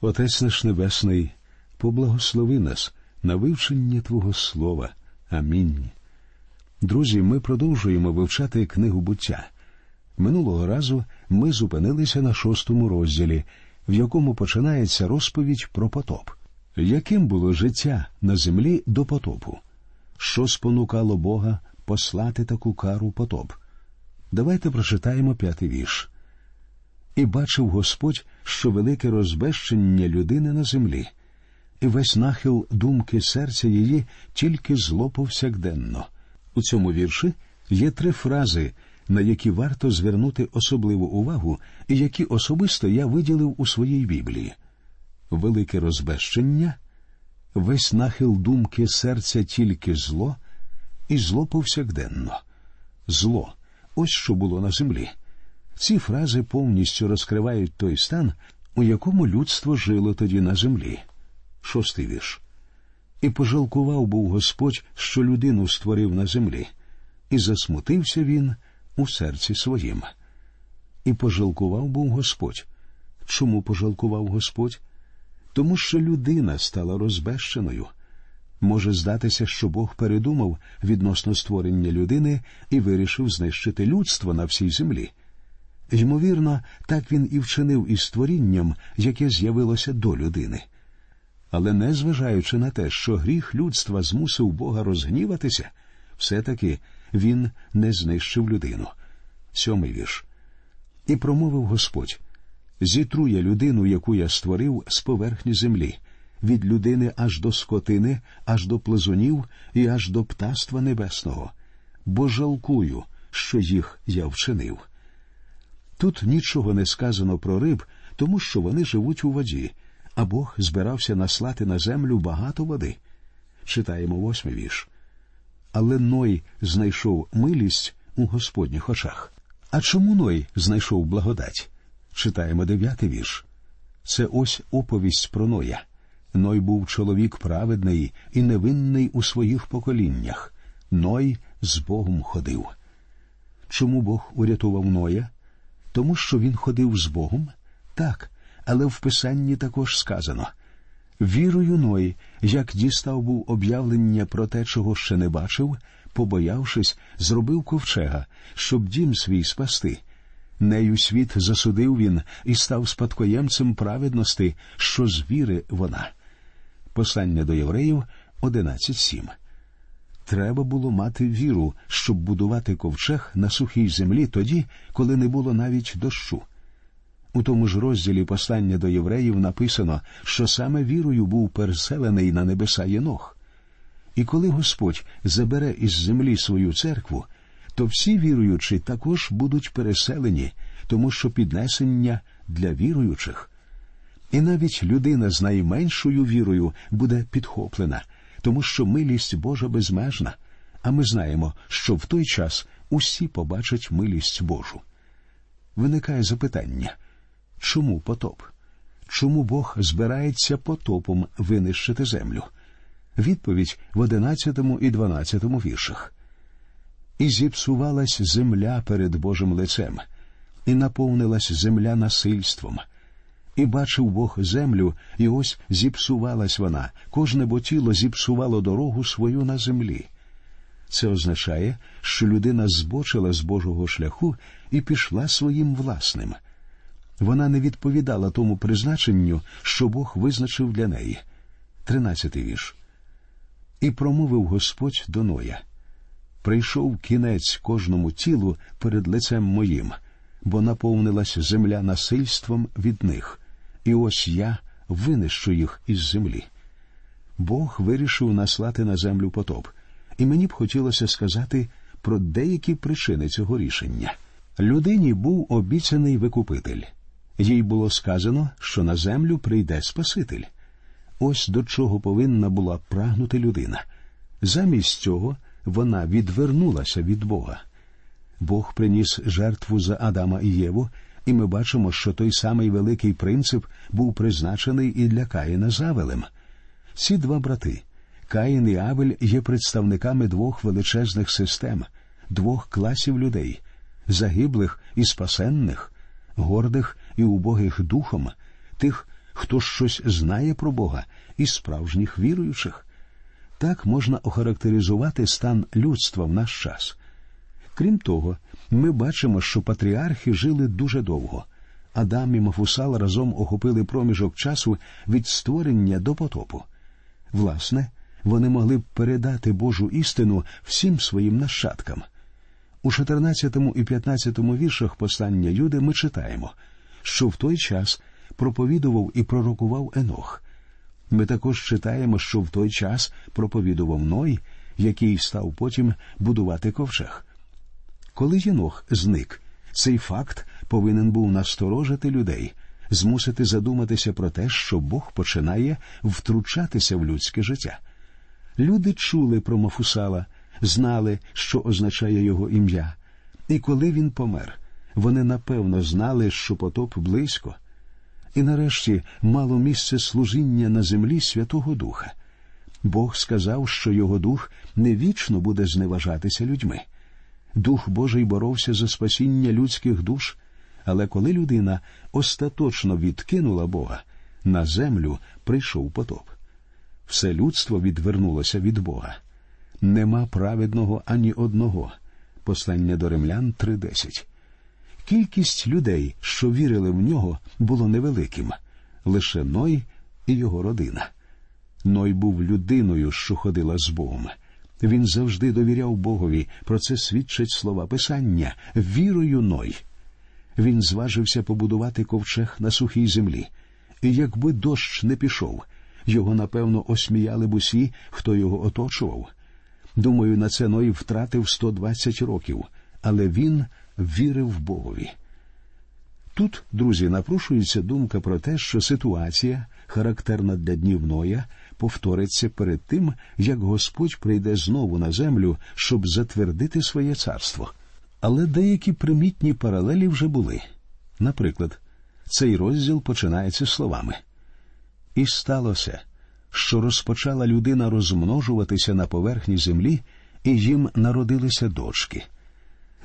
Отець наш Небесний, поблагослови нас на вивчення Твого Слова. Амінь. Друзі, ми продовжуємо вивчати книгу буття. Минулого разу ми зупинилися на шостому розділі, в якому починається розповідь про потоп. Яким було життя на землі до потопу? Що спонукало Бога послати таку кару потоп? Давайте прочитаємо п'ятий вірш. І бачив Господь, що велике розбещення людини на землі, і весь нахил думки серця її тільки зло повсякденно. У цьому вірші є три фрази, на які варто звернути особливу увагу, і які особисто я виділив у своїй Біблії. Велике розбещення, весь нахил думки серця тільки зло, і зло повсякденно. Зло ось що було на землі. Ці фрази повністю розкривають той стан, у якому людство жило тоді на землі. Шостий вірш. І пожалкував був Господь, що людину створив на землі, і засмутився він у серці своїм. І пожалкував був Господь. Чому пожалкував Господь? Тому що людина стала розбещеною. Може здатися, що Бог передумав відносно створення людини і вирішив знищити людство на всій землі. Ймовірно, так він і вчинив із створінням, яке з'явилося до людини. Але незважаючи на те, що гріх людства змусив Бога розгніватися, все таки він не знищив людину. Сьомий вірш. І промовив Господь зітру я людину, яку я створив з поверхні землі, від людини аж до скотини, аж до плазунів і аж до птаства небесного, бо жалкую, що їх я вчинив. Тут нічого не сказано про риб, тому що вони живуть у воді, а Бог збирався наслати на землю багато води. Читаємо восьмий вірш. Але Ной знайшов милість у Господніх очах. А чому Ной знайшов благодать? Читаємо дев'ятий вірш. Це ось оповість про Ноя. Ной був чоловік праведний і невинний у своїх поколіннях. Ной з Богом ходив. Чому Бог урятував Ноя? Тому що він ходив з Богом? Так, але в Писанні також сказано вірою Ной, як дістав був об'явлення про те, чого ще не бачив, побоявшись, зробив ковчега, щоб дім свій спасти. Нею світ засудив він і став спадкоємцем праведності, що з віри вона. Послання до євреїв 11.7 Треба було мати віру, щоб будувати ковчег на сухій землі тоді, коли не було навіть дощу. У тому ж розділі послання до євреїв написано, що саме вірою був переселений на небеса Єнох. І коли Господь забере із землі свою церкву, то всі віруючі також будуть переселені, тому що піднесення для віруючих. І навіть людина з найменшою вірою буде підхоплена тому що милість Божа безмежна, а ми знаємо, що в той час усі побачать милість Божу. Виникає запитання чому потоп? Чому Бог збирається потопом винищити землю? Відповідь в одинадцятому і дванадцятому віршах. І зіпсувалась земля перед Божим лицем, і наповнилась земля насильством. І бачив Бог землю, і ось зіпсувалась вона, кожне бо тіло зіпсувало дорогу свою на землі. Це означає, що людина збочила з Божого шляху і пішла своїм власним. Вона не відповідала тому призначенню, що Бог визначив для неї. Тринадцятий вірш. І промовив Господь до Ноя Прийшов кінець кожному тілу перед лицем моїм, бо наповнилась земля насильством від них і ось я винищу їх із землі. Бог вирішив наслати на землю потоп, і мені б хотілося сказати про деякі причини цього рішення. Людині був обіцяний викупитель, їй було сказано, що на землю прийде Спаситель. Ось до чого повинна була прагнути людина. Замість цього вона відвернулася від Бога. Бог приніс жертву за Адама і Єву і ми бачимо, що той самий великий принцип був призначений і для Каїна з Авелем. Ці два брати, Каїн і Авель, є представниками двох величезних систем, двох класів людей загиблих і спасенних, гордих і убогих духом, тих, хто щось знає про Бога і справжніх віруючих. Так можна охарактеризувати стан людства в наш час. Крім того, ми бачимо, що патріархи жили дуже довго. Адам і Мафусал разом охопили проміжок часу від створення до потопу. Власне, вони могли б передати Божу істину всім своїм нащадкам. У 14 і 15 віршах послання Юди ми читаємо, що в той час проповідував і пророкував Енох. Ми також читаємо, що в той час проповідував Ной, який став потім будувати ковчег. Коли Єнох зник, цей факт повинен був насторожити людей, змусити задуматися про те, що Бог починає втручатися в людське життя. Люди чули про Мафусала, знали, що означає його ім'я, і коли він помер, вони напевно знали, що потоп близько. І нарешті мало місце служіння на землі Святого Духа. Бог сказав, що його дух не вічно буде зневажатися людьми. Дух Божий боровся за спасіння людських душ, але коли людина остаточно відкинула Бога, на землю прийшов потоп. Все людство відвернулося від Бога. Нема праведного ані одного. Послання до римлян 3.10. Кількість людей, що вірили в нього, було невеликим лише Ной і його родина. Ной був людиною, що ходила з Богом. Він завжди довіряв Богові, про це свідчать слова Писання вірою Ной. Він зважився побудувати ковчег на сухій землі, і якби дощ не пішов, його напевно осміяли б усі, хто його оточував. Думаю, на це Ной втратив 120 років, але він вірив Богові. Тут, друзі, напрошується думка про те, що ситуація, характерна для днів Ноя, повториться перед тим, як Господь прийде знову на землю, щоб затвердити своє царство. Але деякі примітні паралелі вже були. Наприклад, цей розділ починається словами І сталося, що розпочала людина розмножуватися на поверхні землі, і їм народилися дочки.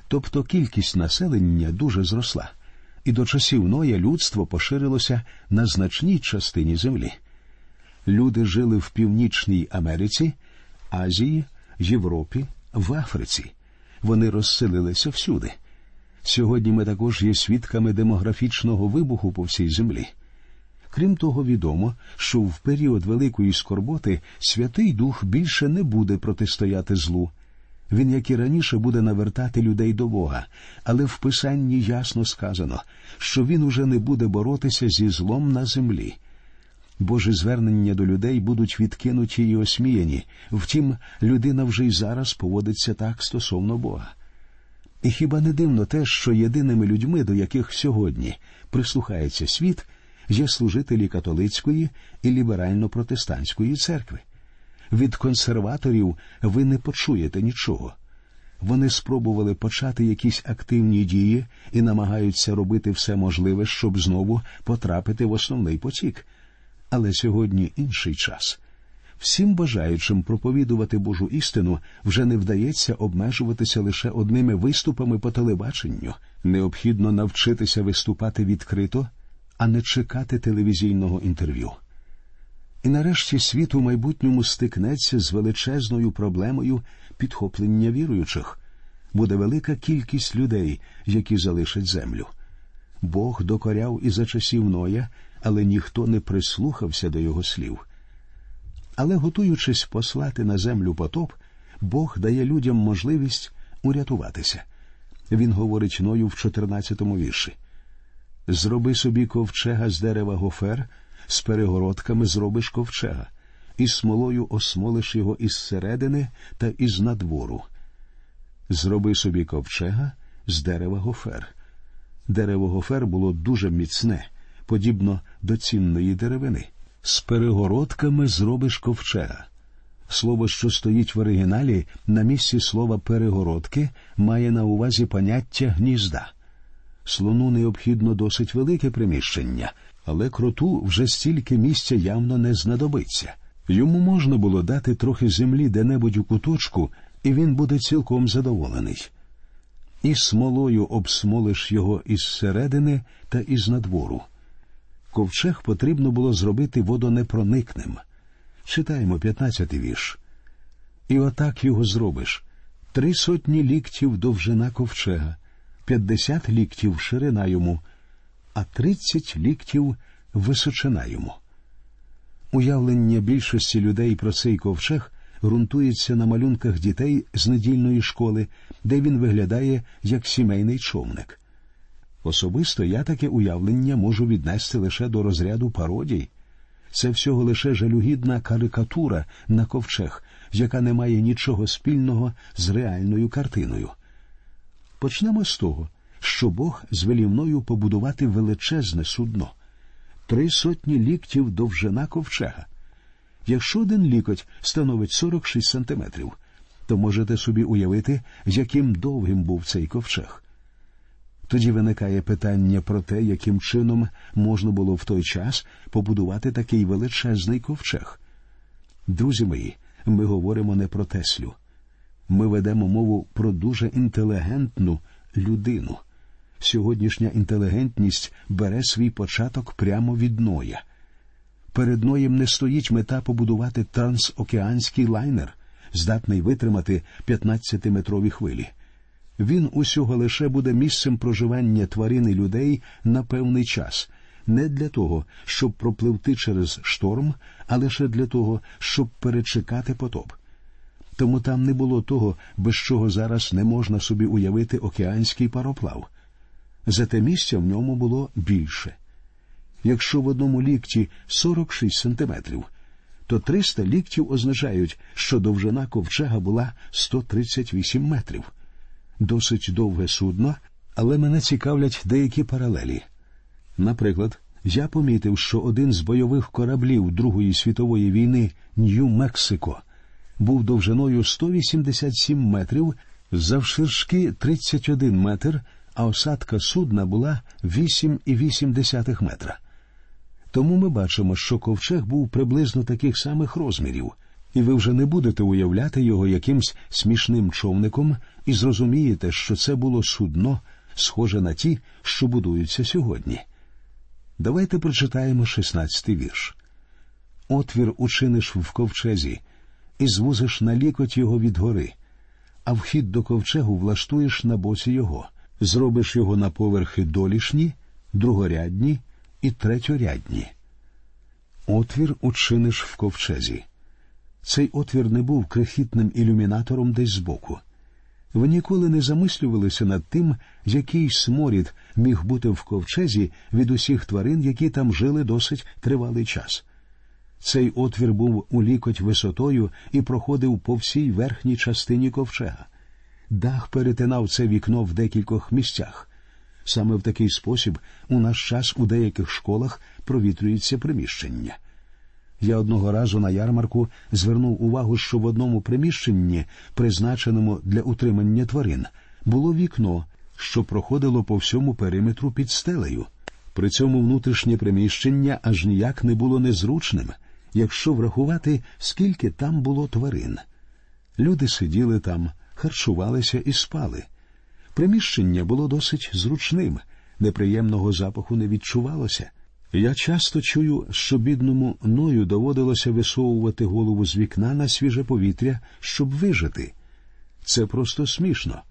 Тобто кількість населення дуже зросла, і до часів Ноя людство поширилося на значній частині землі. Люди жили в Північній Америці, Азії, Європі, в Африці. Вони розселилися всюди. Сьогодні ми також є свідками демографічного вибуху по всій землі. Крім того, відомо, що в період великої скорботи Святий Дух більше не буде протистояти злу. Він, як і раніше, буде навертати людей до Бога, але в Писанні ясно сказано, що він уже не буде боротися зі злом на землі. Божі звернення до людей будуть відкинуті і осміяні, втім, людина вже й зараз поводиться так стосовно Бога. І хіба не дивно те, що єдиними людьми, до яких сьогодні прислухається світ, є служителі католицької і ліберально-протестантської церкви? Від консерваторів ви не почуєте нічого. Вони спробували почати якісь активні дії і намагаються робити все можливе, щоб знову потрапити в основний потік. Але сьогодні інший час. Всім бажаючим проповідувати Божу істину вже не вдається обмежуватися лише одними виступами по телебаченню. Необхідно навчитися виступати відкрито, а не чекати телевізійного інтерв'ю. І нарешті світ у майбутньому стикнеться з величезною проблемою підхоплення віруючих. Буде велика кількість людей, які залишать землю. Бог докоряв і за часів Ноя, але ніхто не прислухався до його слів. Але, готуючись послати на землю потоп, Бог дає людям можливість урятуватися. Він говорить Ною в 14-му вірші Зроби собі ковчега з дерева гофер з перегородками зробиш ковчега, і смолою осмолиш його із середини та із надвору. Зроби собі ковчега з дерева гофер. Дерево гофер було дуже міцне, подібно до цінної деревини. З перегородками зробиш ковчега. Слово, що стоїть в оригіналі, на місці слова перегородки, має на увазі поняття гнізда. Слону необхідно досить велике приміщення, але кроту вже стільки місця явно не знадобиться. Йому можна було дати трохи землі де-небудь у куточку, і він буде цілком задоволений. І смолою обсмолиш його із середини та із надвору. Ковчег потрібно було зробити водонепроникним. Читаємо 15-й вірш. І отак його зробиш три сотні ліктів довжина ковчега, п'ятдесят ліктів ширина йому, а тридцять ліктів височина йому. Уявлення більшості людей про цей ковчег ґрунтується на малюнках дітей з недільної школи, де він виглядає як сімейний човник. Особисто я таке уявлення можу віднести лише до розряду пародій. Це всього лише жалюгідна карикатура на ковчег, яка не має нічого спільного з реальною картиною. Почнемо з того, що Бог звелів мною побудувати величезне судно три сотні ліктів довжина ковчега. Якщо один лікоть становить 46 сантиметрів, то можете собі уявити, яким довгим був цей ковчег. Тоді виникає питання про те, яким чином можна було в той час побудувати такий величезний ковчег. Друзі мої, ми говоримо не про Теслю. Ми ведемо мову про дуже інтелігентну людину. Сьогоднішня інтелігентність бере свій початок прямо від Ноя. Перед Ноєм не стоїть мета побудувати трансокеанський лайнер, здатний витримати 15-метрові хвилі. Він усього лише буде місцем проживання тварин і людей на певний час, не для того, щоб пропливти через шторм, а лише для того, щоб перечекати потоп. Тому там не було того, без чого зараз не можна собі уявити океанський пароплав. Зате місця в ньому було більше. Якщо в одному лікті 46 сантиметрів, то 300 ліктів означають, що довжина ковчега була 138 метрів. Досить довге судно, але мене цікавлять деякі паралелі. Наприклад, я помітив, що один з бойових кораблів Другої світової війни Нью-Мексико був довжиною 187 метрів, завширшки 31 метр, а осадка судна була 8,8 метра. Тому ми бачимо, що ковчег був приблизно таких самих розмірів, і ви вже не будете уявляти його якимсь смішним човником і зрозумієте, що це було судно, схоже на ті, що будуються сьогодні. Давайте прочитаємо 16-й вірш. Отвір учиниш в ковчезі, і звузиш на лікоть його від гори, а вхід до ковчегу влаштуєш на боці його, зробиш його на поверхи долішні, другорядні і третьорядні. Отвір учиниш в ковчезі. Цей отвір не був крихітним ілюмінатором десь збоку. Ви ніколи не замислювалися над тим, який сморід міг бути в ковчезі від усіх тварин, які там жили досить тривалий час. Цей отвір був у лікоть висотою і проходив по всій верхній частині ковчега. Дах перетинав це вікно в декількох місцях. Саме в такий спосіб у наш час у деяких школах провітрюється приміщення. Я одного разу на ярмарку звернув увагу, що в одному приміщенні, призначеному для утримання тварин, було вікно, що проходило по всьому периметру під стелею. При цьому внутрішнє приміщення аж ніяк не було незручним, якщо врахувати, скільки там було тварин. Люди сиділи там, харчувалися і спали. Приміщення було досить зручним, неприємного запаху не відчувалося. Я часто чую, що бідному ною доводилося висовувати голову з вікна на свіже повітря, щоб вижити. Це просто смішно,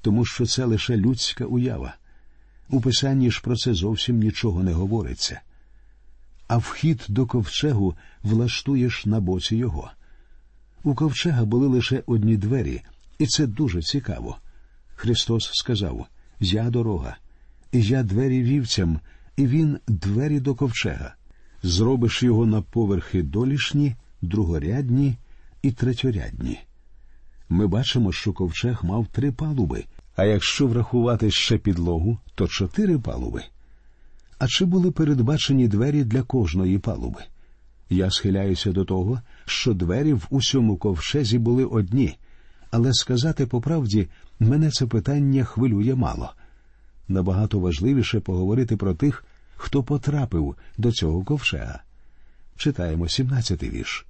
тому що це лише людська уява. У писанні ж про це зовсім нічого не говориться. А вхід до ковчегу влаштуєш на боці його. У ковчега були лише одні двері, і це дуже цікаво. Христос сказав Я дорога, і я двері вівцям, і він двері до ковчега. Зробиш його на поверхи долішні, другорядні і третьорядні. Ми бачимо, що ковчег мав три палуби, а якщо врахувати ще підлогу, то чотири палуби. А чи були передбачені двері для кожної палуби? Я схиляюся до того, що двері в усьому ковчезі були одні, але сказати по правді, мене це питання хвилює мало. Набагато важливіше поговорити про тих, хто потрапив до цього ковчега. Читаємо 17-й вірш.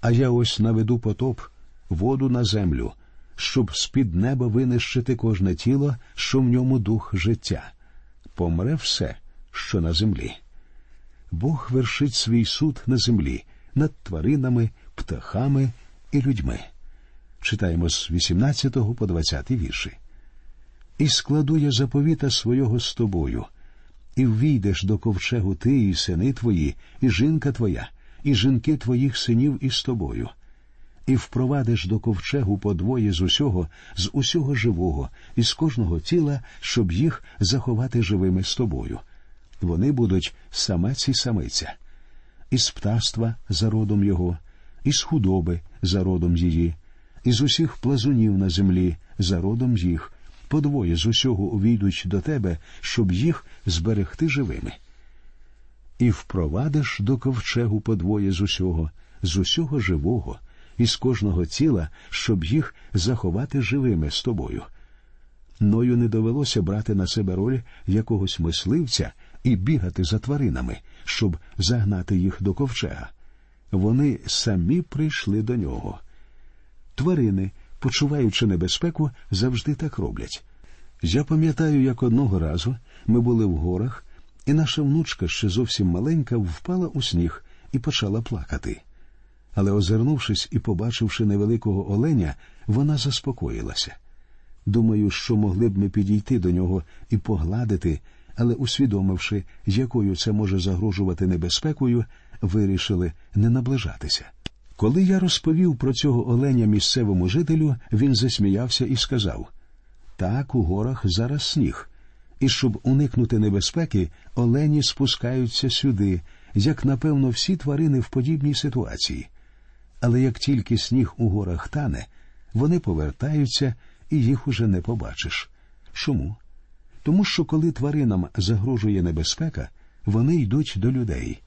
А я ось наведу потоп, воду на землю, щоб з-під неба винищити кожне тіло, що в ньому дух життя. Помре все, що на землі. Бог вершить свій суд на землі над тваринами, птахами і людьми. Читаємо з 18 по 20 вірші. І складу я заповіта свого з тобою, і ввійдеш до ковчегу ти, і сини твої, і жінка твоя, і жінки твоїх синів із тобою, і впровадиш до ковчегу по двоє з усього, з усього живого, і з кожного тіла, щоб їх заховати живими з тобою. Вони будуть самець і самиця, із птаства за родом його, із худоби за родом її, із усіх плазунів на землі за родом їх, подвоє з усього увійдуть до тебе, щоб їх зберегти живими. І впровадиш до ковчегу подвоє з усього, з усього живого, із кожного тіла, щоб їх заховати живими з тобою. Ною не довелося брати на себе роль якогось мисливця і бігати за тваринами, щоб загнати їх до ковчега. Вони самі прийшли до нього. Тварини, почуваючи небезпеку, завжди так роблять. Я пам'ятаю, як одного разу ми були в горах, і наша внучка, ще зовсім маленька, впала у сніг і почала плакати. Але, озирнувшись і побачивши невеликого оленя, вона заспокоїлася. Думаю, що могли б ми підійти до нього і погладити, але, усвідомивши, якою це може загрожувати небезпекою, вирішили не наближатися. Коли я розповів про цього оленя місцевому жителю, він засміявся і сказав так, у горах зараз сніг, і щоб уникнути небезпеки, олені спускаються сюди, як напевно всі тварини в подібній ситуації. Але як тільки сніг у горах тане, вони повертаються і їх уже не побачиш. Чому? Тому що коли тваринам загрожує небезпека, вони йдуть до людей.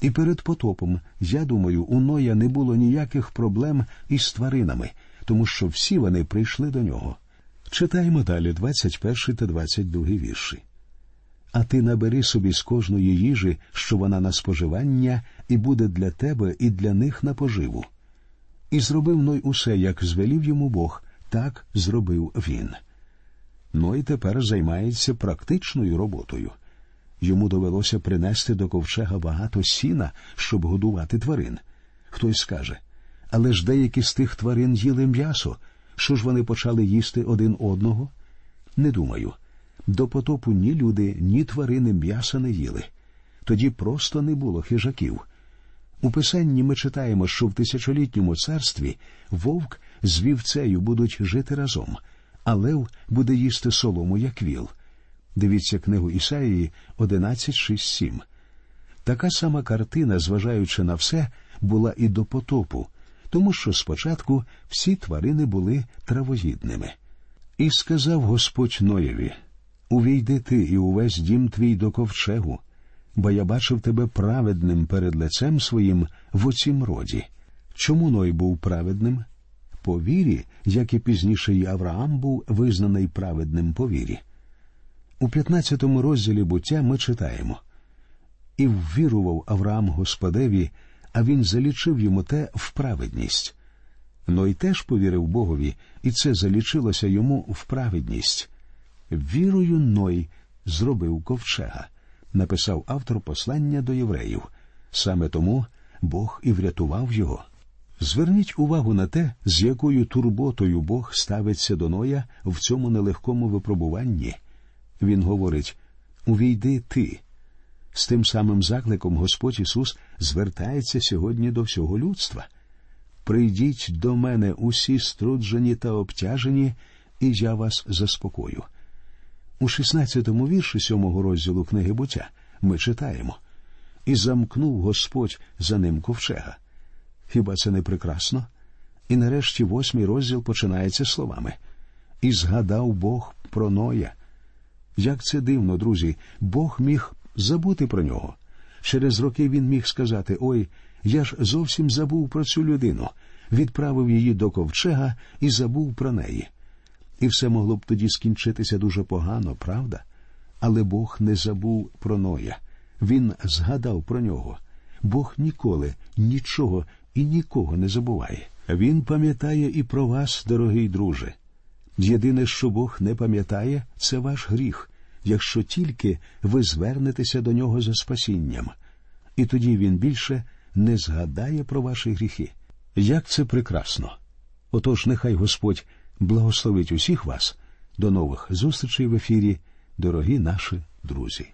І перед потопом, я думаю, у Ноя не було ніяких проблем із тваринами, тому що всі вони прийшли до нього. Читаємо далі 21 та 22 вірші. А ти набери собі з кожної їжі, що вона на споживання, і буде для тебе і для них на поживу. І зробив Ной усе, як звелів йому Бог, так зробив він. Ной тепер займається практичною роботою. Йому довелося принести до ковчега багато сіна, щоб годувати тварин. Хтось скаже, але ж деякі з тих тварин їли м'ясо. Що ж вони почали їсти один одного? Не думаю. До потопу ні люди, ні тварини м'яса не їли. Тоді просто не було хижаків. У писанні ми читаємо, що в тисячолітньому царстві вовк з вівцею будуть жити разом, а лев буде їсти солому, як віл. Дивіться книгу Ісаїї 11.6.7. Така сама картина, зважаючи на все, була і до потопу, тому що спочатку всі тварини були травоїдними. І сказав Господь Ноєві Увійди ти і увесь дім твій до ковчегу, бо я бачив тебе праведним перед лицем своїм в оцім роді. Чому Ной був праведним? По вірі, як і пізніше й Авраам був визнаний праведним по вірі. У 15 розділі буття ми читаємо І ввірував Авраам Господеві, а він залічив йому те в праведність. Ной теж повірив Богові, і це залічилося йому в праведність. Вірою Ной зробив ковчега, написав автор послання до євреїв. Саме тому Бог і врятував його. Зверніть увагу на те, з якою турботою Бог ставиться до Ноя в цьому нелегкому випробуванні. Він говорить Увійди ти. З тим самим закликом Господь Ісус звертається сьогодні до всього людства. Прийдіть до мене усі струджені та обтяжені, і я вас заспокою. У 16-му вірші сьомого розділу книги буття ми читаємо і замкнув Господь за ним ковчега. Хіба це не прекрасно? І нарешті восьмий розділ починається словами І згадав Бог про Ноя. Як це дивно, друзі, Бог міг забути про нього. Через роки він міг сказати Ой, я ж зовсім забув про цю людину, відправив її до ковчега і забув про неї. І все могло б тоді скінчитися дуже погано, правда? Але Бог не забув про Ноя. Він згадав про нього. Бог ніколи нічого і нікого не забуває. Він пам'ятає і про вас, дорогий друже. Єдине, що Бог не пам'ятає, це ваш гріх, якщо тільки ви звернетеся до нього за спасінням. і тоді він більше не згадає про ваші гріхи. Як це прекрасно! Отож, нехай Господь благословить усіх вас. До нових зустрічей в ефірі, дорогі наші друзі.